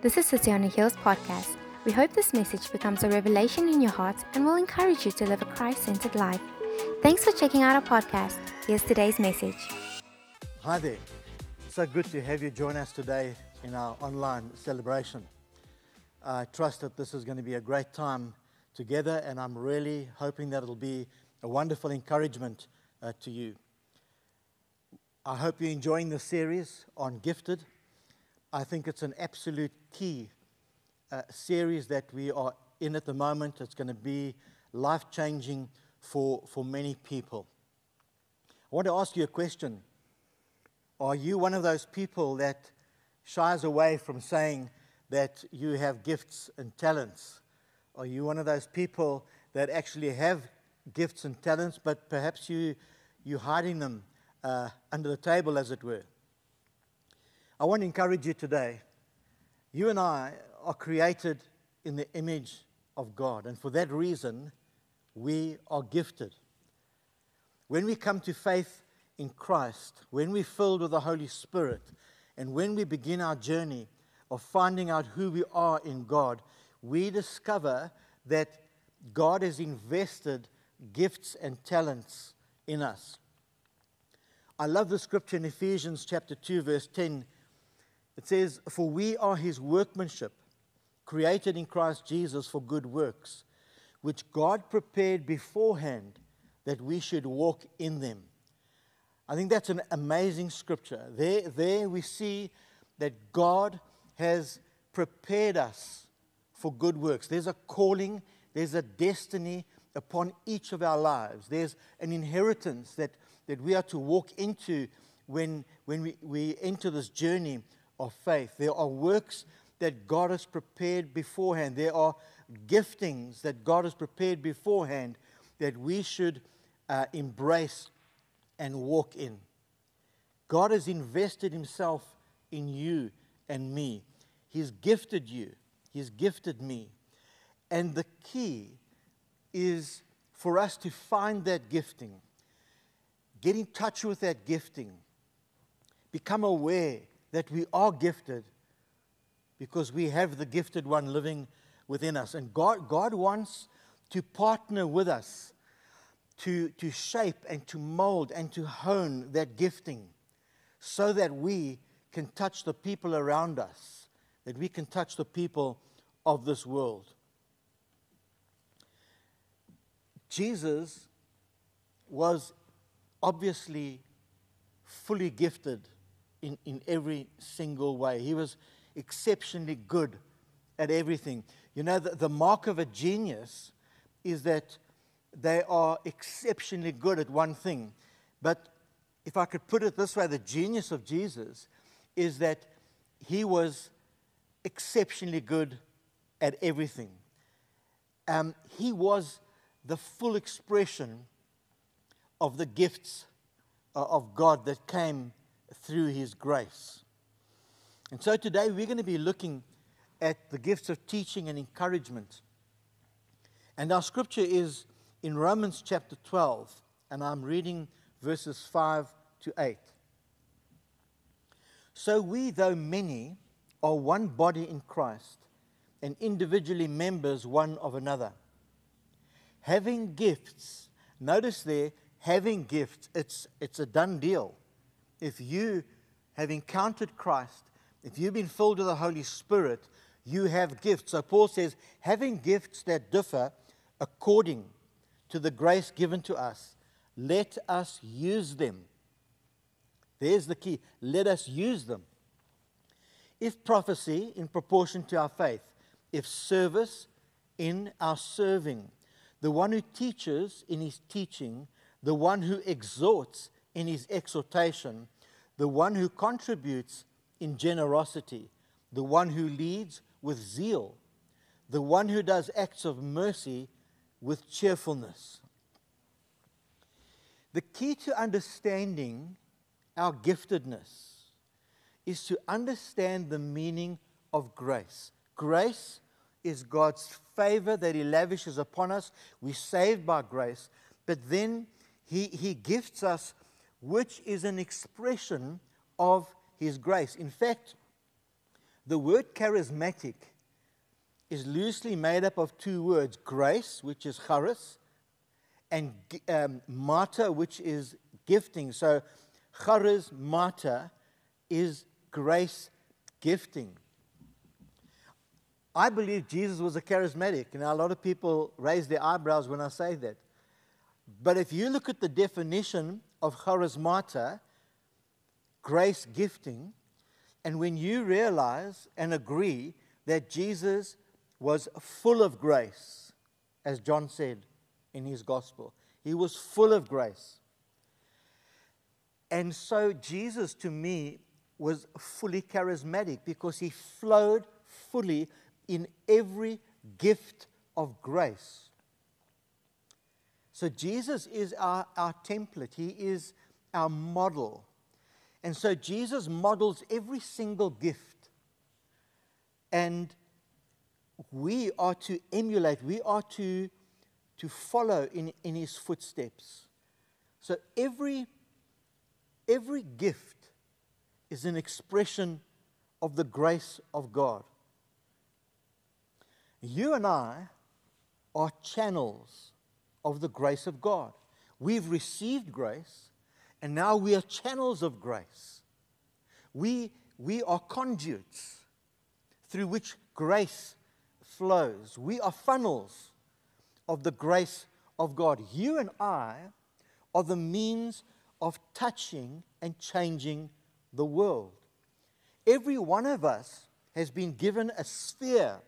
This is City on a Hills podcast. We hope this message becomes a revelation in your heart and will encourage you to live a Christ centered life. Thanks for checking out our podcast. Here's today's message. Hi there. So good to have you join us today in our online celebration. I trust that this is going to be a great time together, and I'm really hoping that it'll be a wonderful encouragement uh, to you. I hope you're enjoying the series on gifted. I think it's an absolute key uh, series that we are in at the moment. It's going to be life changing for, for many people. I want to ask you a question. Are you one of those people that shies away from saying that you have gifts and talents? Are you one of those people that actually have gifts and talents, but perhaps you, you're hiding them uh, under the table, as it were? I want to encourage you today. You and I are created in the image of God, and for that reason, we are gifted. When we come to faith in Christ, when we're filled with the Holy Spirit, and when we begin our journey of finding out who we are in God, we discover that God has invested gifts and talents in us. I love the scripture in Ephesians chapter 2, verse 10 it says, For we are his workmanship, created in Christ Jesus for good works, which God prepared beforehand that we should walk in them. I think that's an amazing scripture. There, there we see that God has prepared us for good works. There's a calling, there's a destiny upon each of our lives. There's an inheritance that, that we are to walk into when, when we, we enter this journey of faith. There are works that God has prepared beforehand. There are giftings that God has prepared beforehand that we should uh, embrace and walk in. God has invested Himself in you and me. He's gifted you, He's gifted me. And the key is for us to find that gifting, get in touch with that gifting, become aware that we are gifted because we have the gifted one living within us. And God, God wants to partner with us to, to shape and to mold and to hone that gifting so that we can touch the people around us, that we can touch the people of this world. Jesus was obviously fully gifted in, in every single way. He was exceptionally good at everything. You know, the, the mark of a genius is that they are exceptionally good at one thing. But if I could put it this way, the genius of Jesus is that he was exceptionally good at everything. Um, he was the full expression of the gifts uh, of God that came through His grace. And so today we're going to be looking at the gifts of teaching and encouragement. And our scripture is in Romans chapter 12, and I'm reading verses 5 to 8. So we, though many, are one body in Christ, and individually members one of another. Having gifts, notice there, having gifts, it's, it's a done deal if you have encountered Christ, if you've been filled with the Holy Spirit, you have gifts. So Paul says, having gifts that differ according to the grace given to us, let us use them. There's the key. Let us use them. If prophecy, in proportion to our faith, if service, in our serving, the one who teaches in his teaching, the one who exhorts in his exhortation, the one who contributes in generosity, the one who leads with zeal, the one who does acts of mercy with cheerfulness. The key to understanding our giftedness is to understand the meaning of grace. Grace is God's favor that He lavishes upon us. We're saved by grace, but then He, he gifts us which is an expression of His grace. In fact, The word charismatic is loosely made up of two words grace, which is charis, and um, mata, which is gifting. So, charis mata is grace gifting. I believe Jesus was a charismatic. and a lot of people raise their eyebrows when I say that. But if you look at the definition of charismata, grace gifting, and when you realize and agree that Jesus was full of grace, as John said in his gospel, he was full of grace. And so Jesus, to me, was fully charismatic because he flowed fully in every gift of grace. So Jesus is our, our template, he is our model. And so Jesus models every single gift. And we are to emulate, we are to, to follow in, in his footsteps. So every, every gift is an expression of the grace of God. You and I are channels of the grace of God. We've received grace, and now we are channels of grace. We, we are conduits through which grace flows. We are funnels of the grace of God. You and I are the means of touching and changing the world. Every one of us has been given a sphere,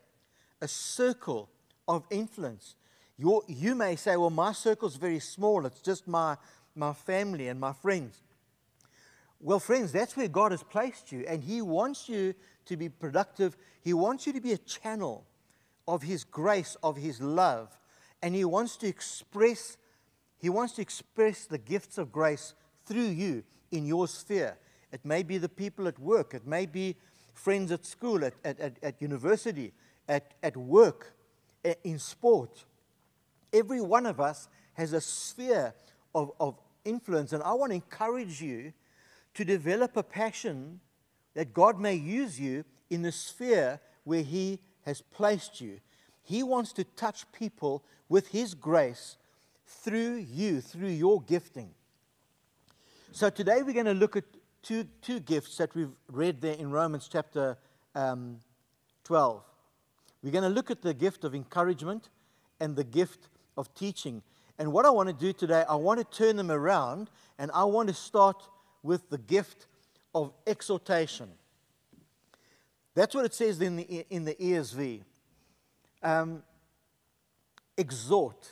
a circle of influence. Your, you may say, well, my circle is very small. It's just my, my family and my friends. Well, friends, that's where God has placed you, and He wants you to be productive. He wants you to be a channel of His grace, of His love, and He wants to express. He wants to express the gifts of grace through you in your sphere. It may be the people at work. It may be friends at school, at, at, at, at university, at, at work, in sport. Every one of us has a sphere of, of influence. And I want to encourage you to develop a passion that God may use you in the sphere where He has placed you. He wants to touch people with His grace through you, through your gifting. So today we're going to look at two, two gifts that we've read there in Romans chapter um, 12. We're going to look at the gift of encouragement and the gift of teaching. And what I want to do today, I want to turn them around and I want to start with the gift of exhortation. That's what it says in the, in the ESV. Um, exhort.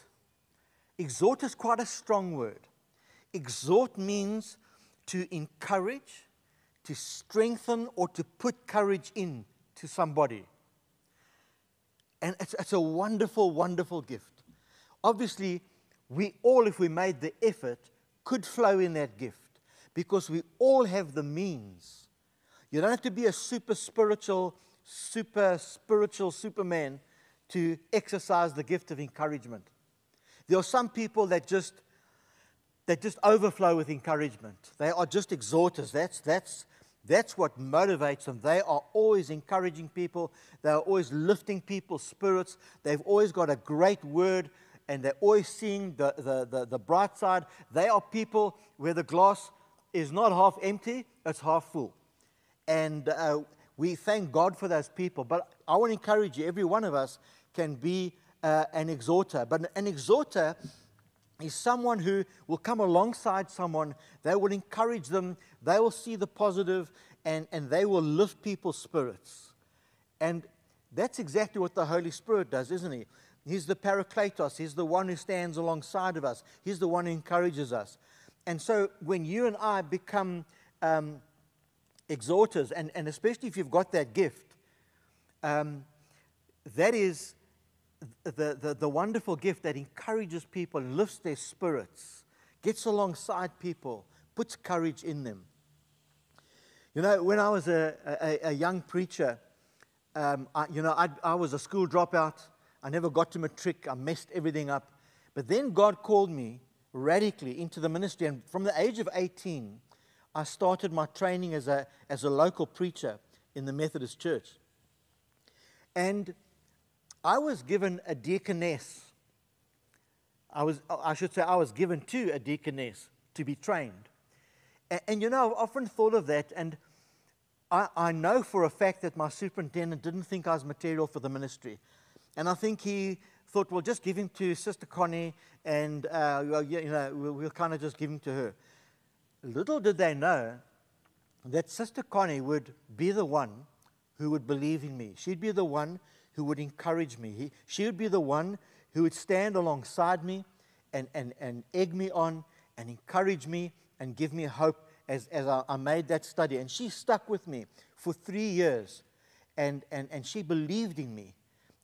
Exhort is quite a strong word. Exhort means to encourage, to strengthen, or to put courage in to somebody. And it's, it's a wonderful, wonderful gift. Obviously, we all, if we made the effort, could flow in that gift because we all have the means. You don't have to be a super spiritual, super spiritual Superman to exercise the gift of encouragement. There are some people that just they just overflow with encouragement. They are just exhorters. That's, that's, that's what motivates them. They are always encouraging people, they are always lifting people's spirits. They've always got a great word, and they're always seeing the, the, the, the bright side. They are people where the glass is not half empty, it's half full. And uh, we thank God for those people. But I want to encourage you, every one of us can be uh, an exhorter. But an exhorter is someone who will come alongside someone, they will encourage them, they will see the positive, and, and they will lift people's spirits. And that's exactly what the Holy Spirit does, isn't he? He's the Parakletos, he's the one who stands alongside of us, he's the one who encourages us. And so when you and I become um, exhorters, and, and especially if you've got that gift, um, that is the, the, the wonderful gift that encourages people, lifts their spirits, gets alongside people, puts courage in them. You know, when I was a, a, a young preacher, um, I, you know, I, I was a school dropout. I never got to matric. I messed everything up. But then God called me radically into the ministry. And from the age of 18, I started my training as a, as a local preacher in the Methodist Church. And I was given a deaconess. I, was, I should say, I was given to a deaconess to be trained. And, and you know, I've often thought of that, and I, I know for a fact that my superintendent didn't think I was material for the ministry. And I think he thought, well, just give him to Sister Connie, and uh, well, you know, we'll, we'll kind of just give him to her. Little did they know that Sister Connie would be the one who would believe in me. She'd be the one who would encourage me. He, she would be the one who would stand alongside me and, and, and egg me on and encourage me and give me hope as, as I, I made that study. And she stuck with me for three years. And, and, and she believed in me.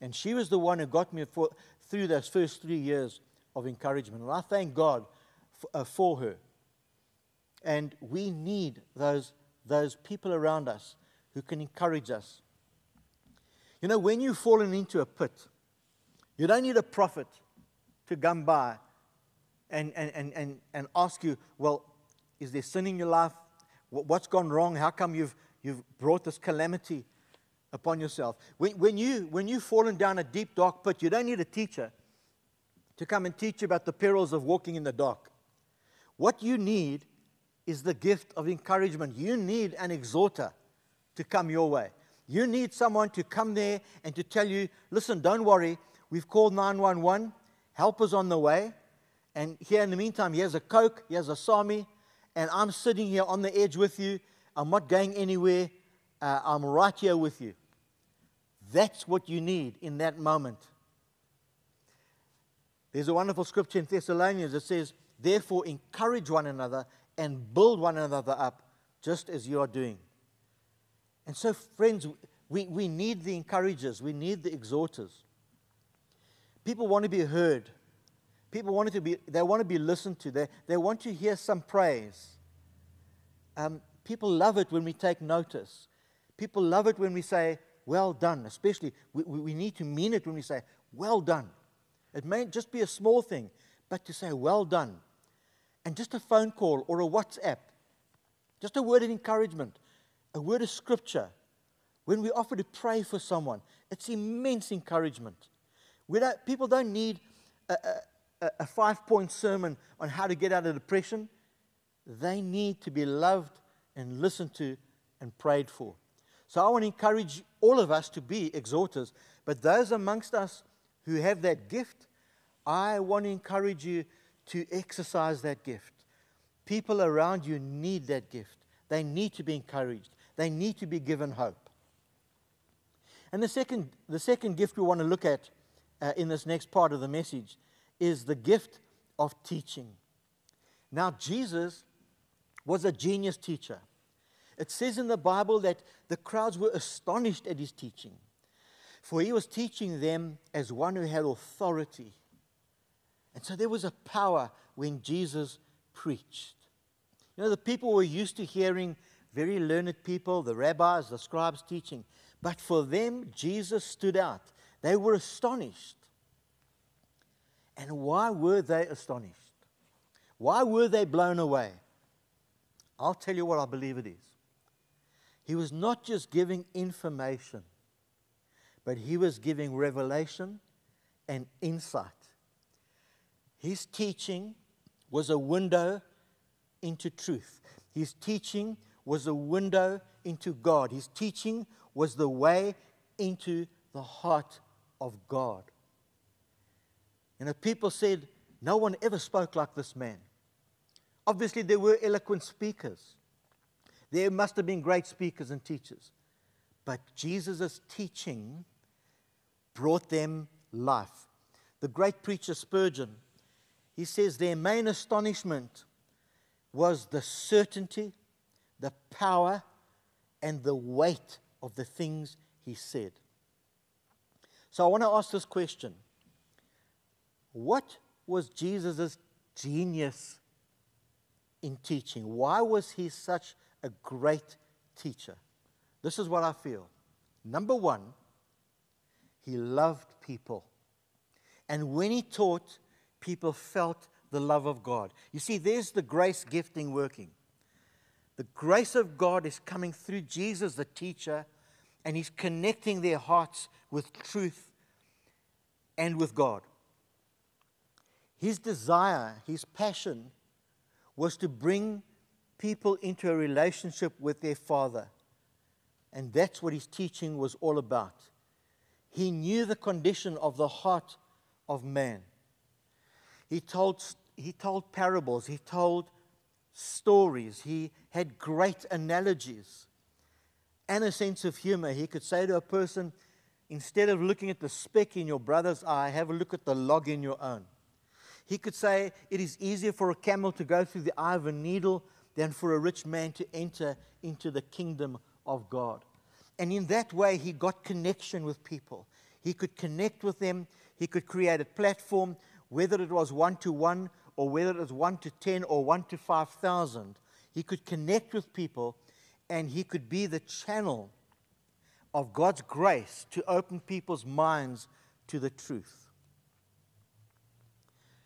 And she was the one who got me for, through those first three years of encouragement. And I thank God for, uh, for her. And we need those, those people around us who can encourage us. You know, when you've fallen into a pit, you don't need a prophet to come by and, and, and, and, and ask you, well, is there sin in your life? What's gone wrong? How come you've, you've brought this calamity upon yourself? When, when, you, when you've fallen down a deep, dark pit, you don't need a teacher to come and teach you about the perils of walking in the dark. What you need is the gift of encouragement. You need an exhorter to come your way. You need someone to come there and to tell you, listen, don't worry, we've called 911, help is on the way. And here in the meantime, here's a Coke, here's a Sami, and I'm sitting here on the edge with you. I'm not going anywhere. Uh, I'm right here with you. That's what you need in that moment. There's a wonderful scripture in Thessalonians that says, Therefore, encourage one another and build one another up, just as you are doing. And so, friends, we, we need the encouragers, we need the exhorters. People want to be heard. People want to be, they want to be listened to. They, they want to hear some praise. Um, people love it when we take notice. People love it when we say, well done. Especially, we, we need to mean it when we say, well done. It may just be a small thing, but to say, well done. And just a phone call or a WhatsApp, just a word of encouragement, a word of scripture, when we offer to pray for someone, it's immense encouragement. Don't, people don't need a, a, a five point sermon on how to get out of depression. They need to be loved and listened to and prayed for. So I want to encourage all of us to be exhorters, but those amongst us who have that gift, I want to encourage you to exercise that gift. People around you need that gift. They need to be encouraged. They need to be given hope. And the second, the second gift we want to look at uh, in this next part of the message is the gift of teaching. Now, Jesus was a genius teacher. It says in the Bible that the crowds were astonished at his teaching, for he was teaching them as one who had authority. And so there was a power when Jesus preached. You know, the people were used to hearing very learned people, the rabbis, the scribes teaching. But for them, Jesus stood out. They were astonished. And why were they astonished? Why were they blown away? I'll tell you what I believe it is. He was not just giving information, but he was giving revelation and insight. His teaching was a window into truth. His teaching was a window into God. His teaching was the way into the heart of God. You know, people said, No one ever spoke like this man. Obviously, there were eloquent speakers. There must have been great speakers and teachers. But Jesus' teaching brought them life. The great preacher Spurgeon, he says their main astonishment was the certainty the power and the weight of the things he said. So I want to ask this question What was Jesus' genius in teaching? Why was he such a great teacher? This is what I feel. Number one, he loved people. And when he taught, people felt the love of God. You see, there's the grace gifting working. The grace of God is coming through Jesus, the teacher, and He's connecting their hearts with truth and with God. His desire, his passion, was to bring people into a relationship with their Father. And that's what his teaching was all about. He knew the condition of the heart of man. He told, he told parables, he told stories, he had great analogies and a sense of humor. He could say to a person, instead of looking at the speck in your brother's eye, have a look at the log in your own. He could say, It is easier for a camel to go through the eye of a needle than for a rich man to enter into the kingdom of God. And in that way, he got connection with people. He could connect with them. He could create a platform, whether it was one to one or whether it was one to 10 or one to 5,000. He could connect with people and he could be the channel of God's grace to open people's minds to the truth.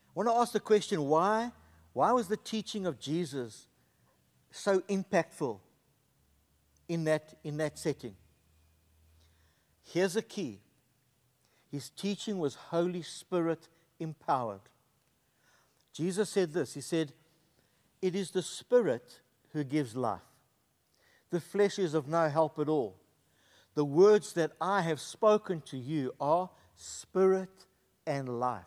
I want to ask the question why, why was the teaching of Jesus so impactful in that, in that setting? Here's a key his teaching was Holy Spirit empowered. Jesus said this He said, It is the Spirit who gives life. The flesh is of no help at all. The words that I have spoken to you are spirit and life.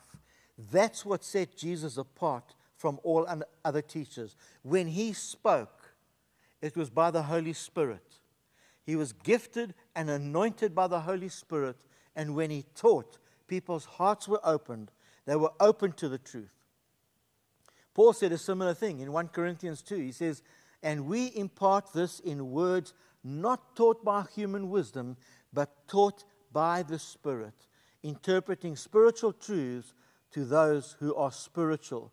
That's what set Jesus apart from all other teachers. When he spoke, it was by the Holy Spirit. He was gifted and anointed by the Holy Spirit and when he taught, people's hearts were opened. They were open to the truth. Paul said a similar thing in 1 Corinthians 2. He says, And we impart this in words not taught by human wisdom, but taught by the Spirit, interpreting spiritual truths to those who are spiritual.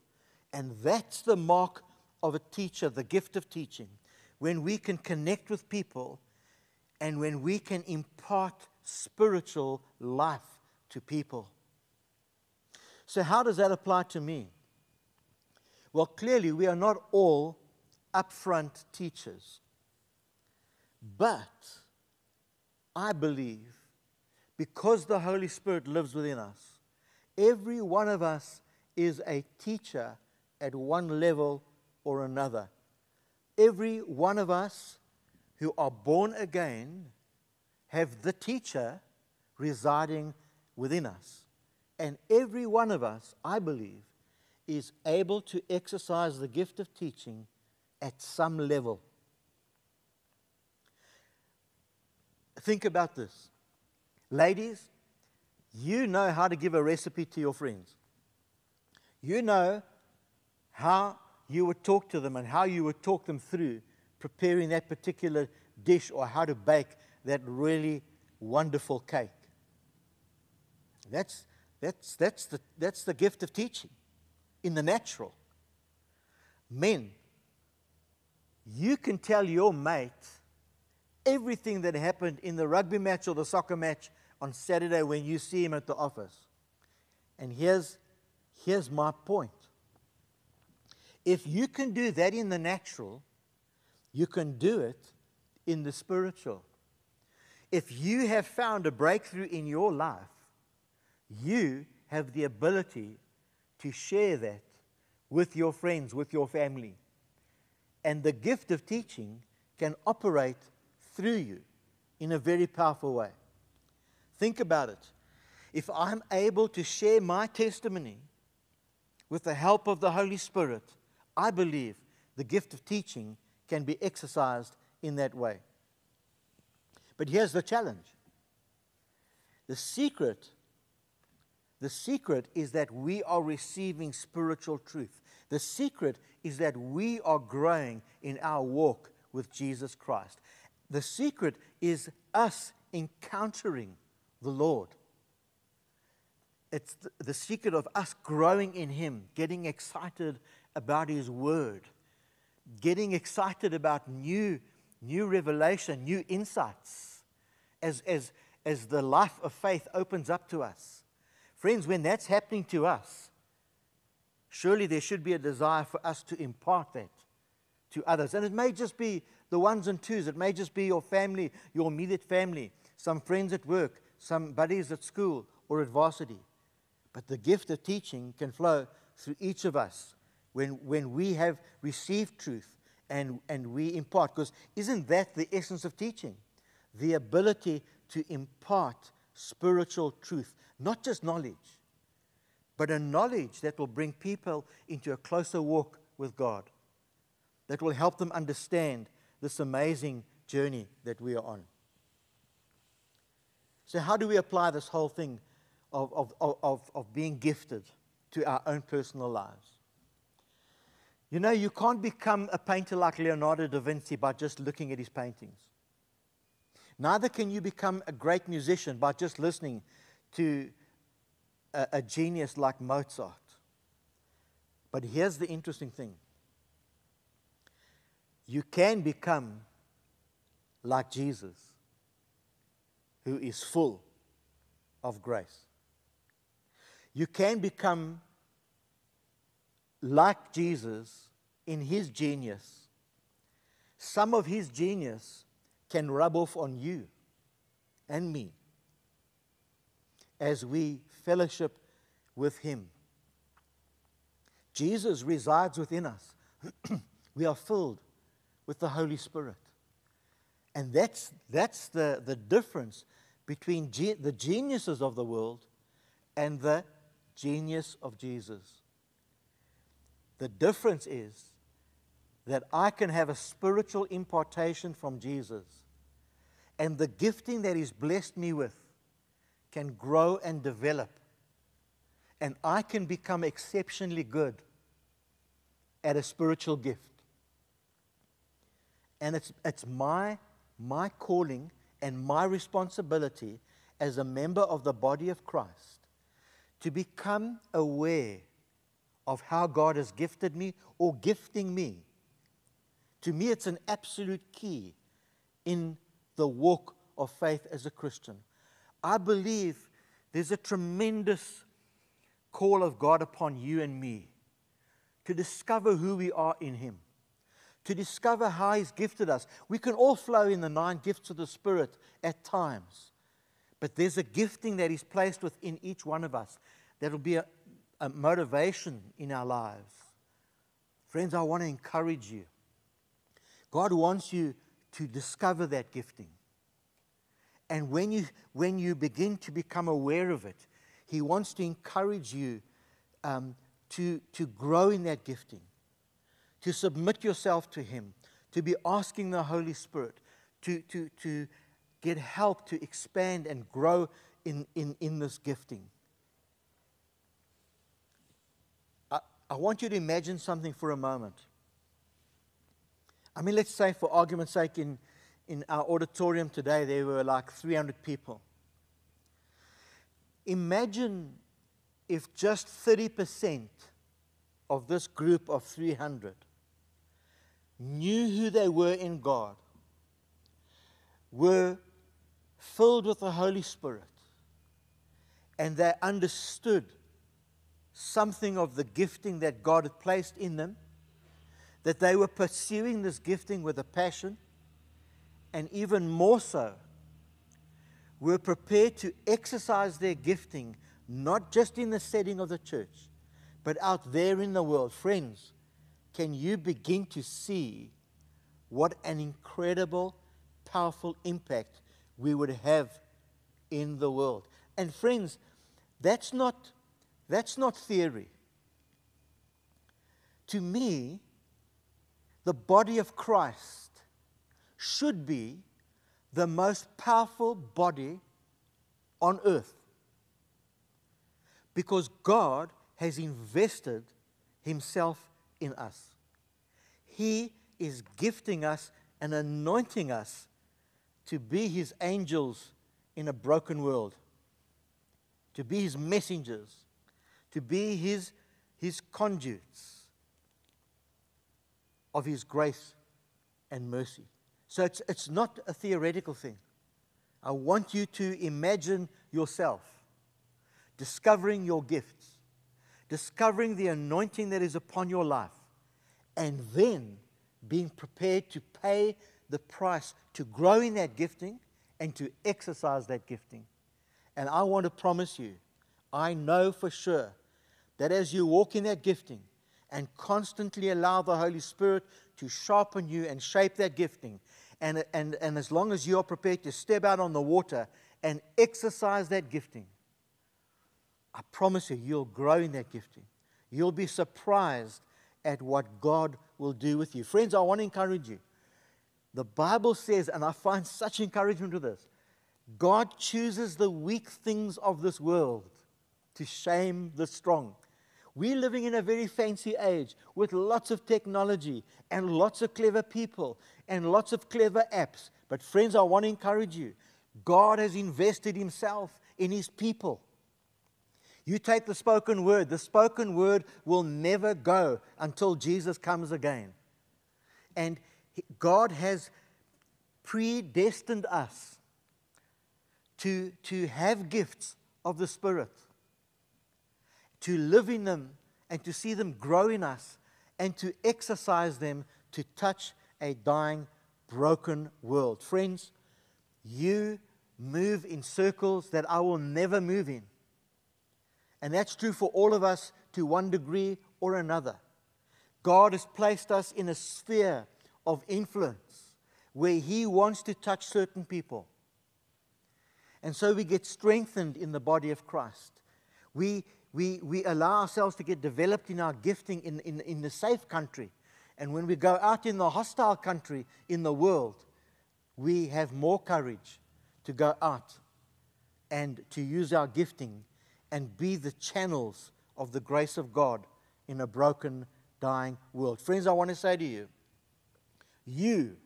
And that's the mark of a teacher, the gift of teaching. When we can connect with people and when we can impart spiritual life to people. So, how does that apply to me? Well, clearly, we are not all upfront teachers. But I believe because the Holy Spirit lives within us, every one of us is a teacher at one level or another. Every one of us who are born again have the teacher residing within us. And every one of us, I believe, is able to exercise the gift of teaching at some level. Think about this. Ladies, you know how to give a recipe to your friends. You know how you would talk to them and how you would talk them through preparing that particular dish or how to bake that really wonderful cake. That's, that's, that's, the, that's the gift of teaching in the natural. Men, you can tell your mate everything that happened in the rugby match or the soccer match on Saturday when you see him at the office. And here's, here's my point. If you can do that in the natural, you can do it in the spiritual. If you have found a breakthrough in your life, you have the ability to share that with your friends, with your family. And the gift of teaching can operate through you in a very powerful way. Think about it. If I'm able to share my testimony with the help of the Holy Spirit, I believe the gift of teaching can be exercised in that way. But here's the challenge the secret the secret is that we are receiving spiritual truth. The secret is that we are growing in our walk with Jesus Christ. The secret is us encountering the Lord. It's the, the secret of us growing in Him, getting excited about His Word, getting excited about new, new revelation, new insights as, as, as the life of faith opens up to us. Friends, when that's happening to us, surely there should be a desire for us to impart that to others. And it may just be the ones and twos, it may just be your family, your immediate family. some friends at work, some buddies at school or at varsity. But the gift of teaching can flow through each of us when, when we have received truth and, and we impart. Because isn't that the essence of teaching? The ability to impart spiritual truth, not just knowledge, but a knowledge that will bring people into a closer walk with God, that will help them understand this amazing journey that we are on. So, how do we apply this whole thing of, of, of, of being gifted to our own personal lives? You know, you can't become a painter like Leonardo da Vinci by just looking at his paintings. Neither can you become a great musician by just listening to a, a genius like Mozart. But here's the interesting thing you can become like Jesus, who is full of grace. You can become like Jesus in his genius. Some of his genius can rub off on you and me as we fellowship with him. Jesus resides within us. we are filled with the Holy Spirit. And that's, that's the, the difference between ge- the geniuses of the world and the genius of Jesus. The difference is that I can have a spiritual impartation from Jesus, and the gifting that He's blessed me with can grow and develop, and I can become exceptionally good at a spiritual gift. And it's, it's my, my calling and my responsibility as a member of the body of Christ to become aware of how God has gifted me or gifting me. To me, it's an absolute key in the walk of faith as a Christian. I believe there's a tremendous call of God upon you and me to discover who we are in Him to discover how He's gifted us. We can all flow in the nine gifts of the Spirit at times, but there's a gifting that He's placed within each one of us that'll be a, a motivation in our lives. Friends, I want to encourage you. God wants you to discover that gifting. And when you, when you begin to become aware of it, He wants to encourage you um, to, to grow in that gifting to submit yourself to Him, to be asking the Holy Spirit to, to, to get help to expand and grow in, in, in this gifting. I, want you to imagine something for a moment. I mean, let's say, for argument's sake, in, in our auditorium today, there were like 300 people. Imagine if just 30% of this group of 300 knew who they were in God, were filled with the Holy Spirit, and they understood something of the gifting that God had placed in them, that they were pursuing this gifting with a passion, and even more so, were prepared to exercise their gifting not just in the setting of the church, but out there in the world. Friends, can you begin to see what an incredible, powerful impact we would have in the world? And friends, that's not, that's not theory. To me, the body of Christ should be the most powerful body on earth because God has invested Himself in us. He is gifting us and anointing us to be His angels in a broken world, to be His messengers, to be His, his conduits of His grace and mercy. So it's, it's not a theoretical thing. I want you to imagine yourself discovering your gifts discovering the anointing that is upon your life, and then being prepared to pay the price to grow in that gifting and to exercise that gifting. And I want to promise you, I know for sure that as you walk in that gifting and constantly allow the Holy Spirit to sharpen you and shape that gifting, and, and, and as long as you are prepared to step out on the water and exercise that gifting, I promise you, you'll grow in that gifting. You'll be surprised at what God will do with you. Friends, I want to encourage you. The Bible says, and I find such encouragement with this God chooses the weak things of this world to shame the strong. We're living in a very fancy age with lots of technology and lots of clever people and lots of clever apps. But, friends, I want to encourage you God has invested Himself in His people. You take the spoken word, the spoken word will never go until Jesus comes again. And God has predestined us to, to have gifts of the Spirit, to live in them and to see them grow in us, and to exercise them to touch a dying, broken world. Friends, you move in circles that I will never move in. And that's true for all of us to one degree or another. God has placed us in a sphere of influence where He wants to touch certain people. And so we get strengthened in the body of Christ. We, we, we allow ourselves to get developed in our gifting in, in, in the safe country. And when we go out in the hostile country in the world, we have more courage to go out and to use our gifting and be the channels of the grace of God in a broken, dying world. Friends, I want to say to you, you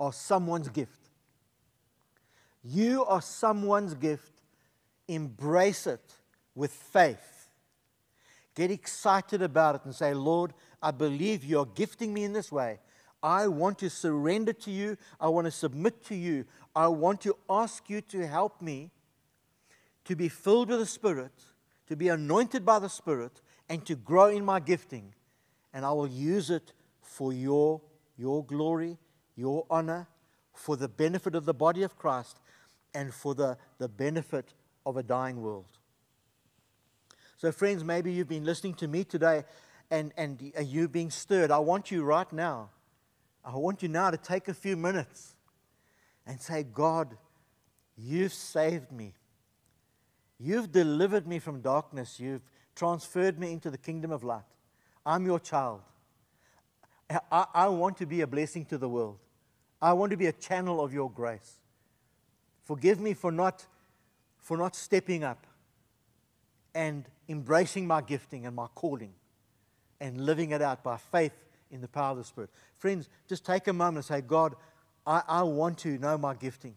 are someone's gift. You are someone's gift. Embrace it with faith. Get excited about it and say, Lord, I believe you're gifting me in this way. I want to surrender to you. I want to submit to you. I want to ask you to help me to be filled with the Spirit, to be anointed by the Spirit, and to grow in my gifting. And I will use it for your, your glory, your honor, for the benefit of the body of Christ, and for the, the benefit of a dying world. So, friends, maybe you've been listening to me today and, and you're being stirred. I want you right now, I want you now to take a few minutes and say, God, you've saved me. You've delivered me from darkness. You've transferred me into the kingdom of light. I'm your child. I, I, want to be a blessing to the world. I want to be a channel of your grace. Forgive me for not, for not stepping up and embracing my gifting and my calling and living it out by faith in the power of the Spirit. Friends, just take a moment and say, God, I, I want to know my gifting.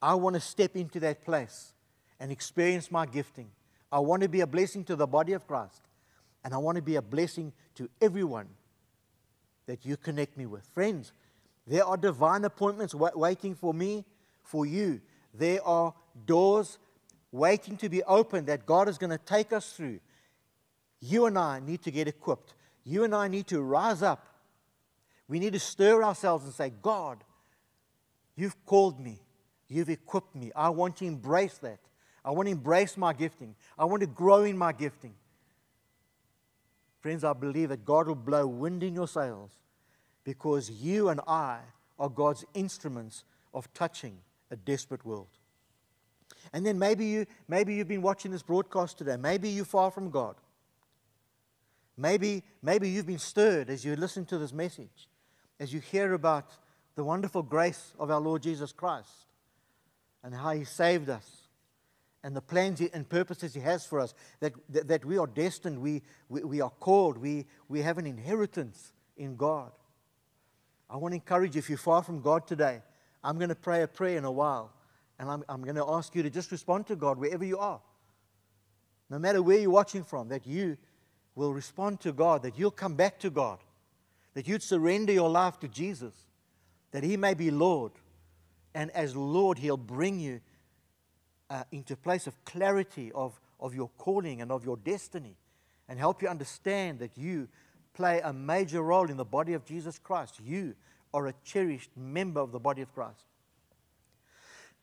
I want to step into that place and experience my gifting. I want to be a blessing to the body of Christ. And I want to be a blessing to everyone that you connect me with. Friends, there are divine appointments waiting for me, for you. There are doors waiting to be opened that God is going to take us through. You and I need to get equipped. You and I need to rise up. We need to stir ourselves and say, God, you've called me. You've equipped me. I want to embrace that. I want to embrace my gifting. I want to grow in my gifting. Friends, I believe that God will blow wind in your sails because you and I are God's instruments of touching a desperate world. And then maybe, you, maybe you've been watching this broadcast today. Maybe you're far from God. Maybe, maybe you've been stirred as you listen to this message, as you hear about the wonderful grace of our Lord Jesus Christ and how He saved us and the plans and purposes He has for us, that, that, that we are destined, we, we, we, are called, we, we have an inheritance in God. I want to encourage you, if you're far from God today, I'm going to pray a prayer in a while, and I'm, I'm going to ask you to just respond to God wherever you are. No matter where you're watching from, that you will respond to God, that you'll come back to God, that you'd surrender your life to Jesus, that He may be Lord. And as Lord, He'll bring you uh, into a place of clarity of, of your calling and of your destiny and help you understand that you play a major role in the body of Jesus Christ. You are a cherished member of the body of Christ.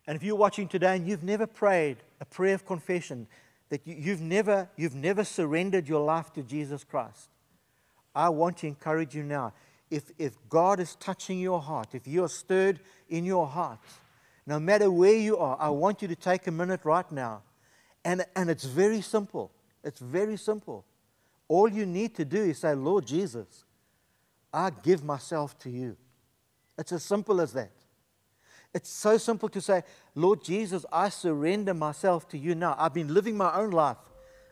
And if you're watching today and you've never prayed a prayer of confession, that you, you've, never, you've never surrendered your life to Jesus Christ, I want to encourage you now. If, if God is touching your heart, if you're stirred in your heart, no matter where you are, I want you to take a minute right now. And, and it's very simple. It's very simple. All you need to do is say, Lord Jesus, I give myself to you. It's as simple as that. It's so simple to say, Lord Jesus, I surrender myself to you now. I've been living my own life.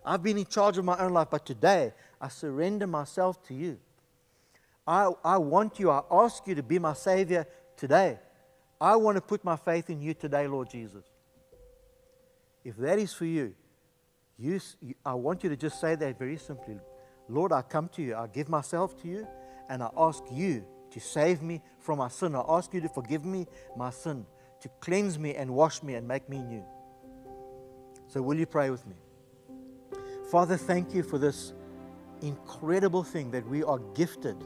I've been in charge of my own life, but today I surrender myself to you. I, I want you, I ask you to be my Savior today. I want to put my faith in you today, Lord Jesus. If that is for you, you, I want you to just say that very simply Lord, I come to you, I give myself to you, and I ask you to save me from my sin. I ask you to forgive me my sin, to cleanse me and wash me and make me new. So, will you pray with me? Father, thank you for this incredible thing that we are gifted,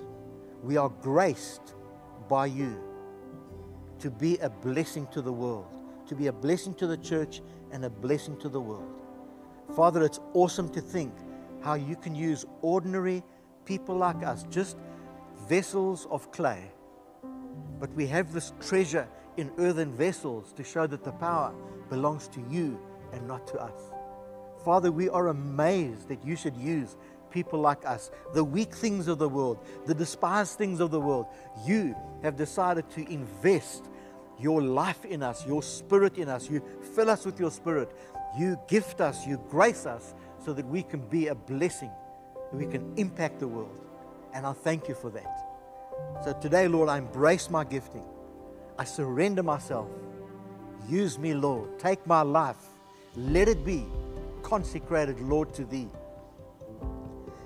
we are graced by you to be a blessing to the world, to be a blessing to the church and a blessing to the world. Father, it's awesome to think how you can use ordinary people like us, just vessels of clay. But we have this treasure in earthen vessels to show that the power belongs to you and not to us. Father, we are amazed that you should use people like us, the weak things of the world, the despised things of the world. You have decided to invest your life in us, your spirit in us. You fill us with your spirit. You gift us, you grace us so that we can be a blessing, we can impact the world. And I thank you for that. So today, Lord, I embrace my gifting. I surrender myself. Use me, Lord. Take my life. Let it be consecrated, Lord, to Thee.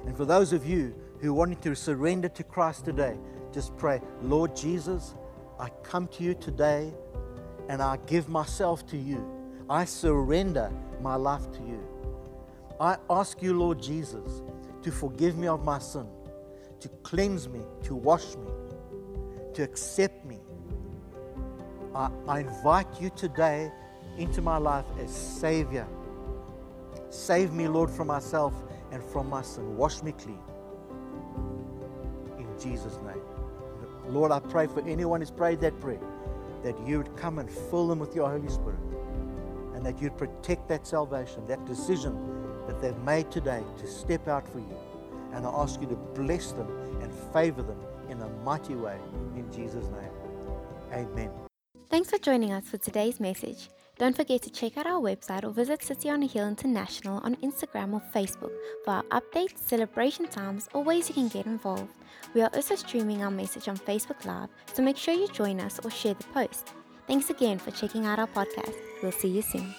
And for those of you who wanted to surrender to Christ today, just pray, Lord Jesus, I come to you today and I give myself to you. I surrender my life to you. I ask you, Lord Jesus, to forgive me of my sin, to cleanse me, to wash me, to accept me. I, I invite you today into my life as Savior. Save me, Lord, from myself and from my sin. Wash me clean. In Jesus' name. Lord, I pray for anyone who's prayed that prayer that you would come and fill them with your Holy Spirit and that you'd protect that salvation, that decision that they've made today to step out for you. And I ask you to bless them and favor them in a mighty way in Jesus' name. Amen. Thanks for joining us for today's message. Don't forget to check out our website or visit City on a Hill International on Instagram or Facebook for our updates, celebration times, or ways you can get involved. We are also streaming our message on Facebook Live, so make sure you join us or share the post. Thanks again for checking out our podcast. We'll see you soon.